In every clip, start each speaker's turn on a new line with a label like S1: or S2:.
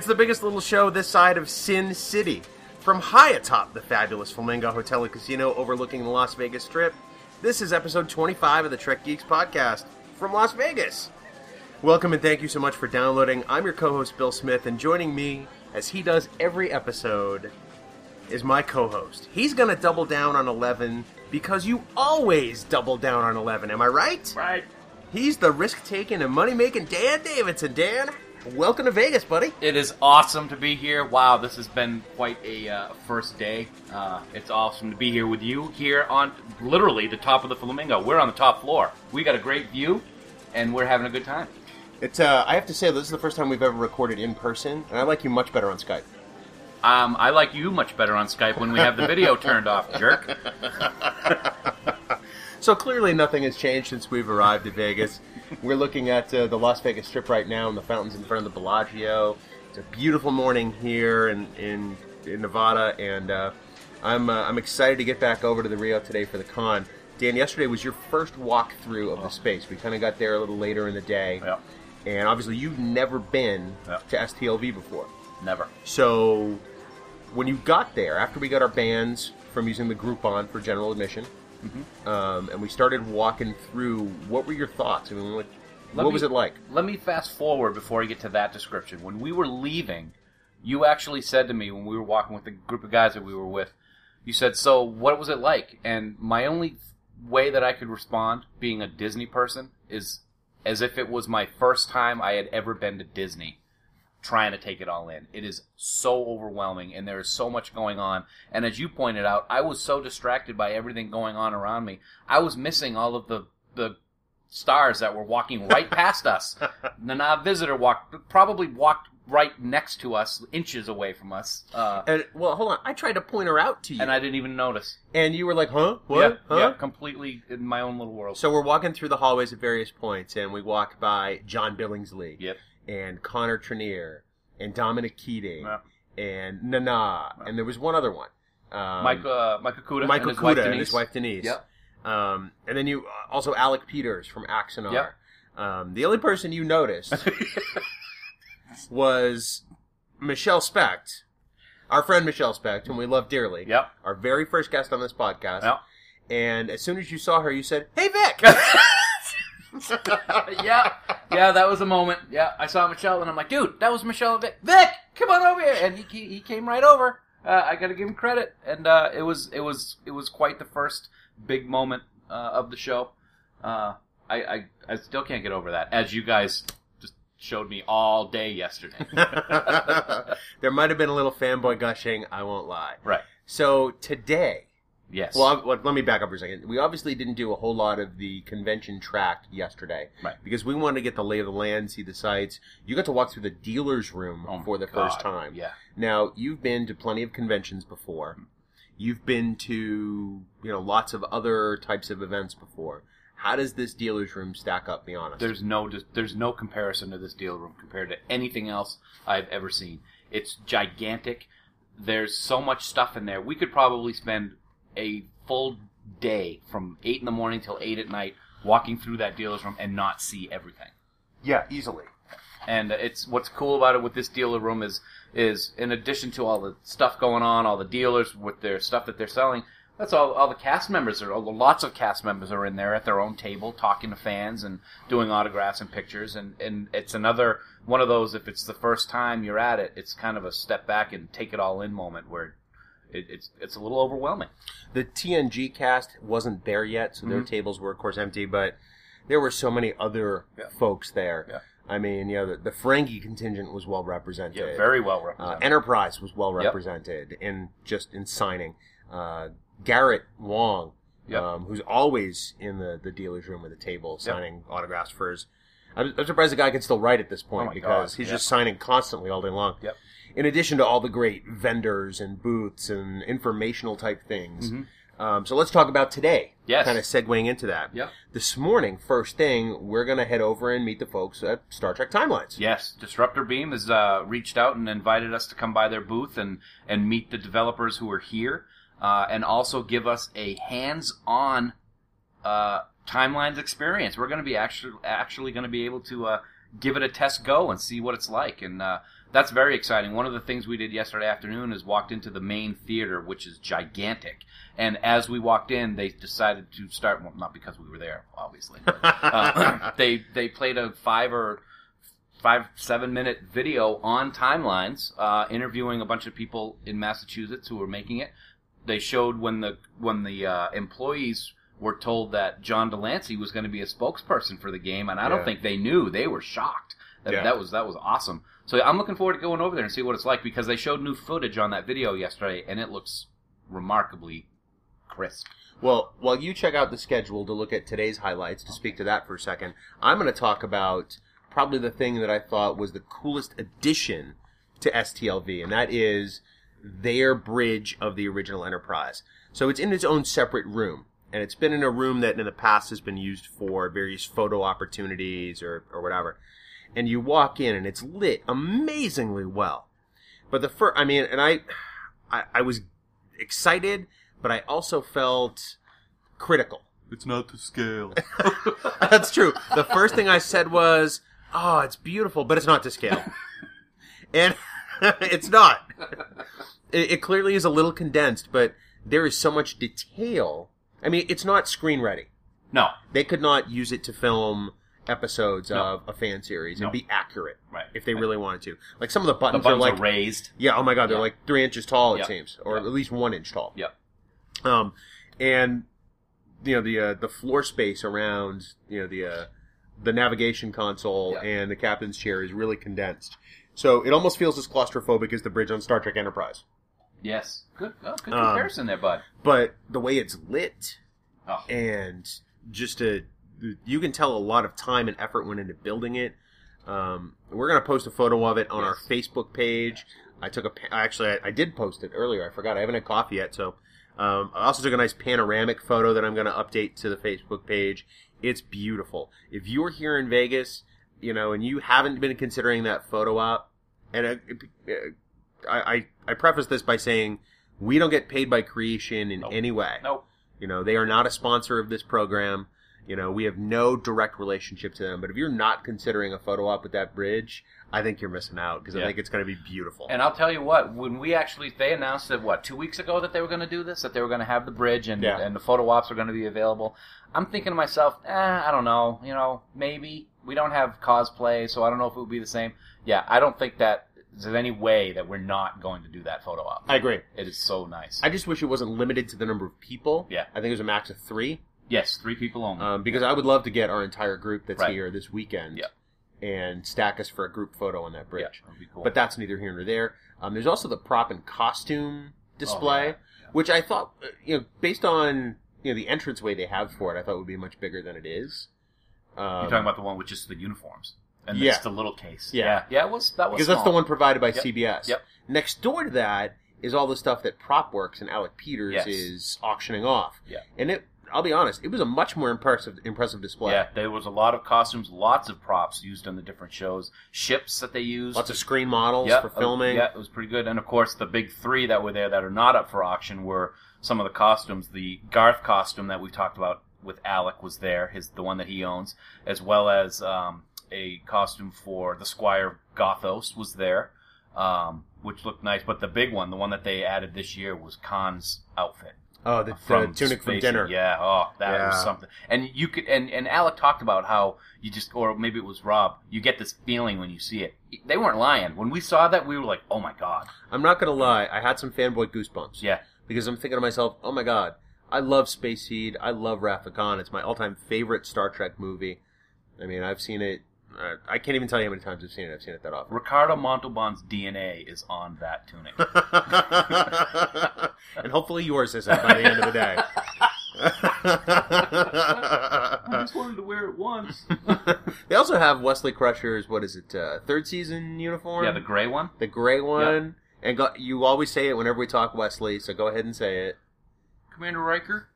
S1: It's the biggest little show this side of Sin City. From high atop the fabulous Flamingo Hotel and Casino overlooking the Las Vegas Strip, this is episode 25 of the Trek Geeks podcast from Las Vegas. Welcome and thank you so much for downloading. I'm your co host, Bill Smith, and joining me, as he does every episode, is my co host. He's going to double down on 11 because you always double down on 11, am I right?
S2: Right.
S1: He's the risk taking and money making Dan Davidson. Dan, welcome to Vegas, buddy.
S2: It is awesome to be here. Wow, this has been quite a uh, first day. Uh, it's awesome to be here with you here on literally the top of the Flamingo. We're on the top floor. We got a great view, and we're having a good time.
S1: It's uh, I have to say this is the first time we've ever recorded in person, and I like you much better on Skype.
S2: Um, I like you much better on Skype when we have the video turned off, jerk.
S1: So clearly nothing has changed since we've arrived at Vegas. We're looking at uh, the Las Vegas Strip right now, and the fountains in front of the Bellagio. It's a beautiful morning here in in, in Nevada, and uh, I'm uh, I'm excited to get back over to the Rio today for the con. Dan, yesterday was your first walkthrough of the space. We kind of got there a little later in the day,
S2: Yeah,
S1: and obviously you've never been
S2: Yeah.
S1: to STLV before.
S2: never.
S1: So, when you got there, after we got our bands from using the Groupon for general admission,
S2: Mm-hmm.
S1: um, and we started walking through, what were your thoughts? I mean, what,
S2: Let
S1: what
S2: me-
S1: was it like?
S2: Let me fast forward before I get to that description. When we were leaving, you actually said to me when we were walking with the group of guys that we were with, you said, "So, what was it like?" And my only way that I could respond, being a Disney person, is as if it was my first time I had ever been to Disney, trying to take it all in. It is so overwhelming, and there is so much going on. And as you pointed out, I was so distracted by everything going on around me, I was missing all of the the stars that were walking right past us. The Nana Visitor walked, probably walked right next to us, inches away from us, uh,
S1: And well, hold on, I tried to point her out to you,
S2: and I didn't even notice.
S1: and you were like, "Huh? What?
S2: Yeah,
S1: huh?"
S2: yeah, completely in my own little world.
S1: So we're walking through the hallways at various points, and we walk by John Billingsley,
S2: yep.
S1: And Connor Trinneer, and Dominic Keating,
S2: Yeah.
S1: and Nana, and there was one other one, um,
S2: Mike, uh, Mike Okuda
S1: Michael
S2: and his wife
S1: Kuda and
S2: Denise.
S1: his wife Denise.
S2: Yep.
S1: Um, and then you also Alec Peters from Axanar.
S2: Yep.
S1: Um, the only person you noticed was Michelle Specht, our friend Michelle Specht, whom we love dearly.
S2: Yep.
S1: Our very first guest on this podcast.
S2: Yep.
S1: And as soon as you saw her, you said, "Hey, Vic."
S2: yeah, yeah, that was a moment. Yeah, I saw Michelle, and I'm like, dude, that was Michelle. Vic, Vic come on over here, and he he, he came right over. Uh, I got to give him credit, and uh, it was it was it was quite the first big moment uh, of the show. Uh, I, I I still can't get over that, as you guys just showed me all day yesterday.
S1: there might have been a little fanboy gushing. I won't lie.
S2: right?
S1: So today,
S2: Yes.
S1: Well, well, let me back up for a second. We obviously didn't do a whole lot of the convention track yesterday,
S2: Right.
S1: Because we wanted to get the lay of the land, see the sights. You got to walk through the dealer's room
S2: Oh,
S1: for the
S2: God,
S1: first time.
S2: Yeah.
S1: Now you've been to plenty of conventions before. Mm-hmm. You've been to you know lots of other types of events before. How does this dealer's room stack up? Be honest.
S2: There's no there's no comparison to this deal room compared to anything else I've ever seen. It's gigantic. There's so much stuff in there. We could probably spend a full day from eight in the morning till eight at night walking through that dealer's room and not see everything.
S1: yeah, easily.
S2: And it's what's cool about it with this dealer room is is in addition to all the stuff going on, all the dealers with their stuff that they're selling. That's all. All the cast members are. Lots of cast members are in there at their own table, talking to fans and doing autographs and pictures. And and it's another one of those. If it's the first time you're at it, it's kind of a step back and take it all in moment where it, it's it's a little overwhelming.
S1: The TNG cast wasn't there yet, so their
S2: Mhm.
S1: tables were of course empty. But there were so many other
S2: Yeah.
S1: folks there.
S2: Yeah.
S1: I mean, you know, the, the Ferengi contingent was well represented.
S2: Yeah, very well
S1: Uh,
S2: represented.
S1: Enterprise was well
S2: Yep.
S1: represented in just in signing. Uh, Garrett Wang,
S2: Yep.
S1: um, who's always in the, the dealer's room at the table signing autographs for his. I'm, I'm surprised the guy can still write at this point
S2: Oh
S1: because
S2: God,
S1: he's just signing constantly all day long.
S2: Yep.
S1: In addition to all the great vendors and booths and informational type things.
S2: Mhm.
S1: Um, so let's talk about today.
S2: Yes.
S1: Kind of segueing into that.
S2: Yep.
S1: This morning, first thing, we're going to head over and meet the folks at Star Trek Timelines.
S2: Yes, Disruptor Beam has uh, reached out and invited us to come by their booth and, and meet the developers who are here, uh, and also give us a hands-on uh, timelines experience. We're going to be actually actually going to be able to uh, give it a test go and see what it's like. And uh, that's very exciting. One of the things we did yesterday afternoon is walked into the main theater, which is gigantic. And as we walked in, they decided to start. Well, not because we were there, obviously. But, uh, they they played a five or five seven minute video on timelines, uh, interviewing a bunch of people in Massachusetts who were making it. They showed when the when the uh, employees were told that John de Lancie was going to be a spokesperson for the game, and I don't
S1: Yeah.
S2: think they knew. They were shocked. That,
S1: Yeah.
S2: that was that was awesome. So I'm looking forward to going over there and see what it's like because they showed new footage on that video yesterday, and it looks remarkably crisp.
S1: Well, while you check out the schedule to look at today's highlights, to speak to that for a second, I'm going to talk about probably the thing that I thought was the coolest addition to STLV, and that is their bridge of the original Enterprise. So it's in its own separate room, and it's been in a room that in the past has been used for various photo opportunities or, or whatever. And you walk in, and it's lit amazingly well. But the first, I mean, and I, I, I was excited, but I also felt critical.
S2: It's not to scale.
S1: That's true. The first thing I said was, "Oh, it's beautiful, but it's not to scale," and it's not. It, it clearly is a little condensed, but there is so much detail. I mean, it's not screen ready.
S2: no,
S1: They could not use it to film episodes
S2: No.
S1: of a fan series and be accurate
S2: right.
S1: if they really wanted to. Like some of the
S2: the
S1: buttons,
S2: buttons
S1: are like
S2: are raised.
S1: yeah, oh my god, they're
S2: Yeah.
S1: like three inches tall. It
S2: Yeah.
S1: seems, or
S2: Yeah.
S1: at least one inch tall.
S2: Yeah.
S1: Um, and you know the uh, the floor space around you know the uh, the navigation console and the captain's chair is really condensed. So it almost feels as claustrophobic as the bridge on Star Trek Enterprise.
S2: Yes. Good. Oh, good
S1: Um,
S2: comparison there, bud.
S1: But the way it's lit
S2: Oh.
S1: and just a you can tell a lot of time and effort went into building it. Um, we're gonna post a photo of it on our Facebook page. I took a actually I, I did post it earlier. I forgot I haven't had coffee yet, so um, I also took a nice panoramic photo that I'm gonna update to the Facebook page. It's beautiful. If you're here in Vegas, you know, and you haven't been considering that photo op, and uh, I, I I preface this by saying we don't get paid by creation in
S2: Nope.
S1: any way.
S2: Nope.
S1: You know, they are not a sponsor of this program. You know, we have no direct relationship to them. But if you're not considering a photo op with that bridge, I think you're missing out because I think it's going to be beautiful.
S2: And I'll tell you what, when we actually they announced it what two weeks ago that they were going to do this, that they were going to have the bridge and
S1: Yeah.
S2: and the photo ops are going to be available. I'm thinking to myself, eh, I don't know, you know, maybe we don't have cosplay, so I don't know if it would be the same. Yeah, I don't think that there's any way that we're not going to do that photo op.
S1: I agree.
S2: It is so nice.
S1: I just wish it wasn't limited to the number of people.
S2: Yeah.
S1: I think it was a max of three.
S2: Yes, three people only.
S1: Um, because I would love to get our entire group that's
S2: Right.
S1: here this weekend
S2: Yeah.
S1: and stack us for a group photo on that bridge.
S2: that'd be cool.
S1: But that's neither here nor there. Um, there's also the prop and costume display,
S2: Oh, yeah. Yeah.
S1: which I thought, uh, you know, based on you know the entranceway they have for it, I thought would be much bigger than it is. Um,
S2: You're talking about the one with just the uniforms and
S1: Yeah.
S2: it's the little case.
S1: Yeah.
S2: yeah, yeah. It was that was
S1: because that's the
S2: small.
S1: one provided by
S2: Yep.
S1: CBS.
S2: Yep.
S1: Next door to that is all the stuff that PropWorks and Alec Peters
S2: Yes.
S1: is auctioning off.
S2: Yeah.
S1: And it, I'll be honest, it was a much more impressive impressive display.
S2: Yeah, there was a lot of costumes, lots of props used on the different shows, ships that they used.
S1: Lots of screen models
S2: Yeah,
S1: for
S2: uh,
S1: filming.
S2: Yeah, it was pretty good. And of course, the big three that were there that are not up for auction were some of the costumes. The Garth costume that we talked about with Alec was there, his the one that he owns, as well as um, a costume for the Squire Gothos was there, um, which looked nice. But the big one, the one that they added this year, was Khan's outfit
S1: Oh, the, the tunic from dinner.
S2: Yeah, oh, that
S1: Yeah.
S2: was something. And you could, and and Alec talked about how you just, or maybe it was Rob. You get this feeling when you see it. They weren't lying. When we saw that, we were like, oh my god,
S1: I'm not gonna lie, I had some fanboy goosebumps.
S2: yeah,
S1: Because I'm thinking to myself, oh my god, I love Space Seed. I love Wrath Khan. It's my all-time favorite Star Trek movie. I mean, I've seen it. Uh, I can't even tell you how many times I've seen it. I've seen it that often.
S2: Ricardo Montalban's DNA is on that tunic.
S1: and hopefully yours isn't by the end of the day.
S2: I just wanted to wear it once.
S1: they also have Wesley Crusher's what is it? Uh, third season uniform.
S2: yeah, the gray one.
S1: the gray one. And go, you always say it whenever we talk Wesley, so go ahead and say it.
S2: Commander Riker,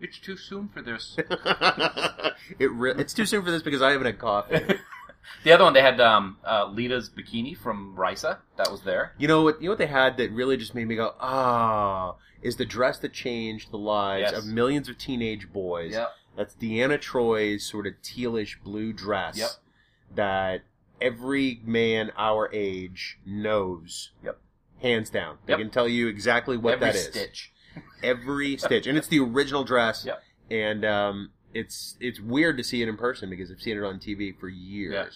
S2: it's too soon for this.
S1: it re- it's too soon for this because I haven't had coffee.
S2: the other one they had um, uh, Leeta's bikini from Risa. That was there.
S1: You know what? You know what they had that really just made me go, ah, is the dress that changed the lives
S2: Yes.
S1: of millions of teenage boys.
S2: Yep.
S1: That's Deanna Troi's sort of tealish blue dress.
S2: Yep.
S1: That every man our age knows.
S2: Yep.
S1: Hands down. They
S2: Yep.
S1: can tell you exactly what
S2: Every
S1: that is.
S2: stitch.
S1: Every stitch. And it's the original dress.
S2: Yep.
S1: And um, it's it's weird to see it in person because I've seen it on TV for years.
S2: Yeah.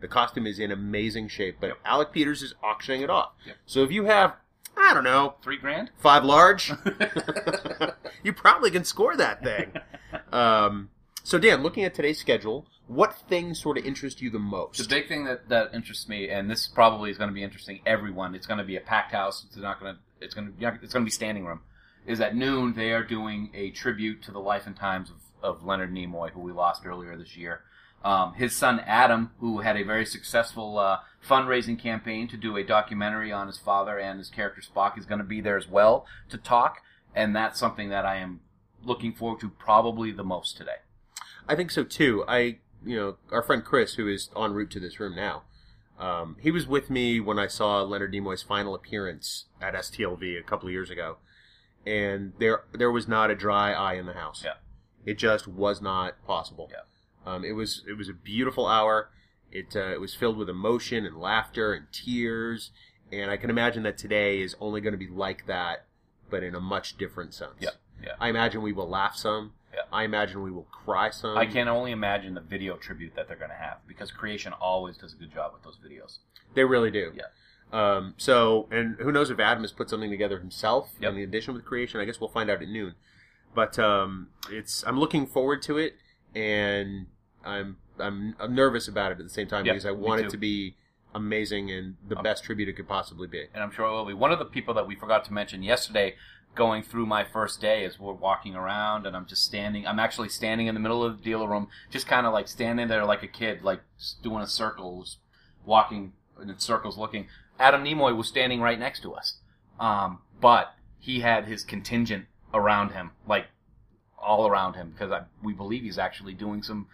S1: The costume is in amazing shape, but
S2: Yep.
S1: Alec Peters is auctioning it off.
S2: Yep.
S1: So if you have, I don't know,
S2: Three grand.
S1: five large, you probably can score that thing. Um, so Dan, looking at today's schedule, what things sort of interest you the most?
S2: The big thing that, that interests me, and this probably is going to be interesting everyone. It's going to be a packed house. It's not going to. It's going to. It's going to be standing room. Is at noon they are doing a tribute to the life and times of, of Leonard Nimoy, who we lost earlier this year. Um, his son Adam, who had a very successful uh, fundraising campaign to do a documentary on his father and his character Spock, is going to be there as well to talk, and that's something that I am looking forward to probably the most today.
S1: I think so too. I, you know, our friend Chris, who is en route to this room now, um, he was with me when I saw Leonard Nimoy's final appearance at STLV a couple of years ago, and there there was not a dry eye in the house.
S2: Yeah.
S1: It just was not possible.
S2: Yeah.
S1: Um, it was it was a beautiful hour. It uh, it was filled with emotion and laughter and tears, and I can imagine that today is only going to be like that, but in a much different sense.
S2: Yeah, yeah.
S1: I imagine we will laugh some.
S2: Yeah.
S1: I imagine we will cry some.
S2: I can only imagine the video tribute that they're going to have because Creation always does a good job with those videos.
S1: They really do.
S2: Yeah.
S1: Um, so, and who knows if Adam has put something together himself
S2: Yep.
S1: in the addition with creation? I guess we'll find out at noon. But um, it's I'm looking forward to it, and I'm I'm, I'm nervous about it at the same time
S2: Yep,
S1: because I want it to be amazing and the
S2: Um,
S1: best tribute it could possibly be.
S2: And I'm sure it will be. One of the people that we forgot to mention yesterday going through my first day as we're walking around and I'm just standing. I'm actually standing in the middle of the dealer room, just kind of like standing there like a kid, like doing a circle, walking in circles looking. Adam Nimoy was standing right next to us. Um, but he had his contingent around him, like all around him, because we believe he's actually doing some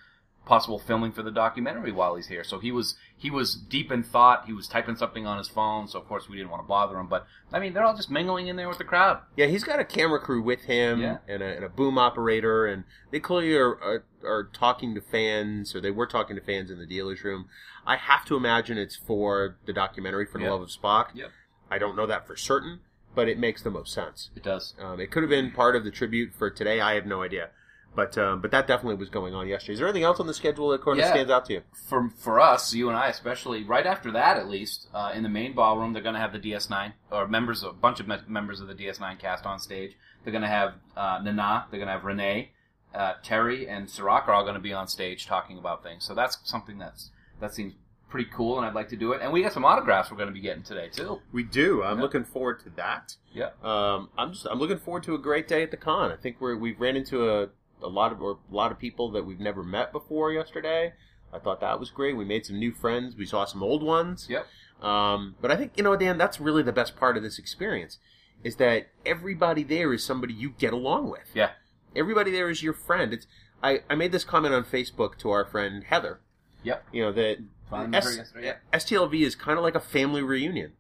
S2: possible filming for the documentary while he's here. So he was he was deep in thought. He was typing something on his phone. So of course we didn't want to bother him. But I mean, they're all just mingling in there with the crowd.
S1: Yeah, he's got a camera crew with him
S2: Yeah.
S1: and, a, and a boom operator, and they clearly are, are are talking to fans, or they were talking to fans in the dealer's room. I have to imagine it's for the documentary for the love of Spock.
S2: Yep.
S1: I don't know that for certain, but it makes the most sense.
S2: It does.
S1: Um, it could have been part of the tribute for today. I have no idea, but um, but that definitely was going on yesterday. Is there anything else on the schedule that kind of
S2: Yeah.
S1: stands out to you?
S2: For for us, you and I especially, right after that at least, uh, in the main ballroom, they're going to have the DS9 or members, a bunch of me- members of the DS9 cast on stage. They're going to have uh, Nana. They're going to have Rene, uh, Terry, and Sirach are all going to be on stage talking about things. So that's something that's that seems pretty cool, and I'd like to do it. And we got some autographs we're going to be getting today too.
S1: We do. I'm
S2: Yeah.
S1: looking forward to that.
S2: Yeah.
S1: Um, I'm just I'm looking forward to a great day at the con. I think we're we've ran into a, a lot of or a lot of people that we've never met before yesterday. I thought that was great. We made some new friends. We saw some old ones.
S2: Yep.
S1: Um, but I think you know, Dan, that's really the best part of this experience is that everybody there is somebody you get along with.
S2: Yeah.
S1: Everybody there is your friend. It's I, I made this comment on Facebook to our friend Heather.
S2: Yep.
S1: You know that S-
S2: Yeah.
S1: STLV is kind of like a family reunion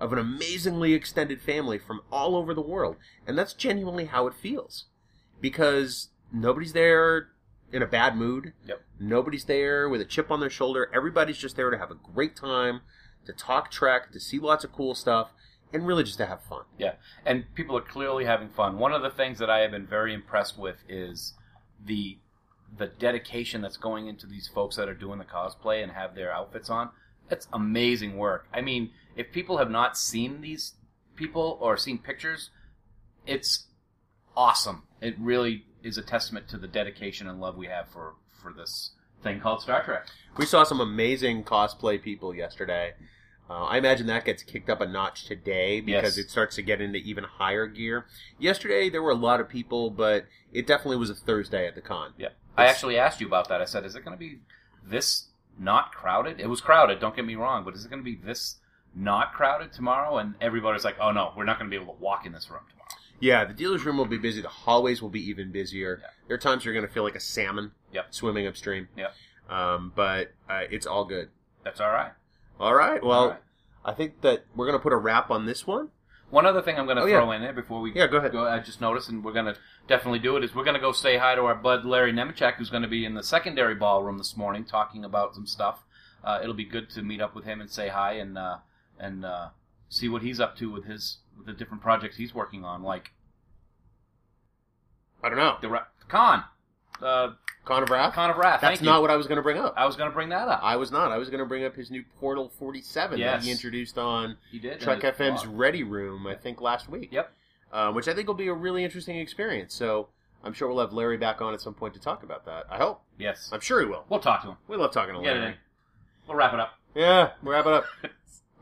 S1: of an amazingly extended family from all over the world. And that's genuinely how it feels. Because nobody's there in a bad mood.
S2: Yep.
S1: Nobody's there with a chip on their shoulder. Everybody's just there to have a great time, to talk Trek, to see lots of cool stuff, and really just to have fun.
S2: Yeah, and people are clearly having fun. One of the things that I have been very impressed with is the the dedication that's going into these folks that are doing the cosplay and have their outfits on. It's amazing work. I mean, if people have not seen these people or seen pictures, it's awesome. It really is a testament to the dedication and love we have for for this thing called Star Trek.
S1: We saw some amazing cosplay people yesterday. Uh, I imagine that gets kicked up a notch today because
S2: Yes.
S1: it starts to get into even higher gear. Yesterday there were a lot of people, but it definitely was a Thursday at the con.
S2: Yeah. I actually asked you about that. I said, is it going to be this not crowded? It was crowded, don't get me wrong, but is it going to be this not crowded tomorrow? And everybody's like, oh no, we're not going to be able to walk in this room tomorrow.
S1: Yeah, the dealer's room will be busy. The hallways will be even busier.
S2: Yeah.
S1: There are times you're going to feel like a salmon
S2: Yep.
S1: swimming upstream.
S2: Yep.
S1: Um, but uh, it's all good.
S2: That's all right.
S1: All right. Well,
S2: All right.
S1: I think that we're going to put a wrap on this one.
S2: One other thing I'm going to
S1: Oh, yeah.
S2: throw in there before we
S1: Yeah, go ahead.
S2: I just noticed, and we're going to definitely do it, is we're going to go say hi to our bud Larry Nemecek, who's going to be in the secondary ballroom this morning talking about some stuff. uh, it'll be good to meet up with him and say hi and uh, and uh, see what he's up to with his the different projects he's working on, like
S1: I don't know.
S2: the Ra- Con, uh,
S1: Con of Wrath?
S2: Con of Wrath.
S1: That's
S2: Thank
S1: not
S2: you.
S1: what I was going to bring up.
S2: I was going to bring that up.
S1: I was not. I was going to bring up his new Portal 47 that he introduced on
S2: he did.
S1: Trek
S2: and it-
S1: FM's Ready Room, I think, last week.
S2: Yep.
S1: Um, which I think will be a really interesting experience. So I'm sure we'll have Larry back on at some point to talk about that. I hope.
S2: Yes.
S1: I'm sure he will.
S2: We'll talk to him.
S1: We love talking to
S2: Get it
S1: Larry.
S2: in. We'll wrap it up.
S1: Yeah, we'll wrap it up.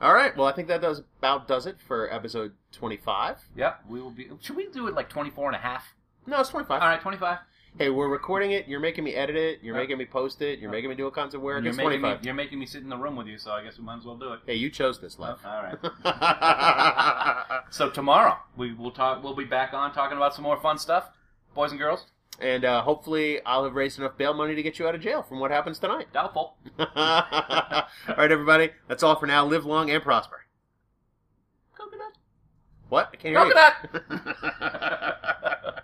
S1: All right. Well, I think that does about does it for episode 25.
S2: Yep. We will be. Should we do it like 24 and a half?
S1: No, it's 25.
S2: All right, 25.
S1: Hey, we're recording it. You're making me edit it. You're
S2: Yep.
S1: making me post it. You're
S2: Yep.
S1: making me do all kinds of work.
S2: You're
S1: It's
S2: making, me,
S1: 25.
S2: you're making me sit in the room with you, so I guess we might as well do it.
S1: Hey, you chose this life.
S2: All right. So tomorrow we will talk. We'll be back on talking about some more fun stuff, boys and girls.
S1: And uh, hopefully, I'll have raised enough bail money to get you out of jail from what happens tonight.
S2: Doubtful.
S1: all right, everybody. That's all for now. Live long and prosper.
S2: Coconut.
S1: What? I can't hear you.
S2: Coconut.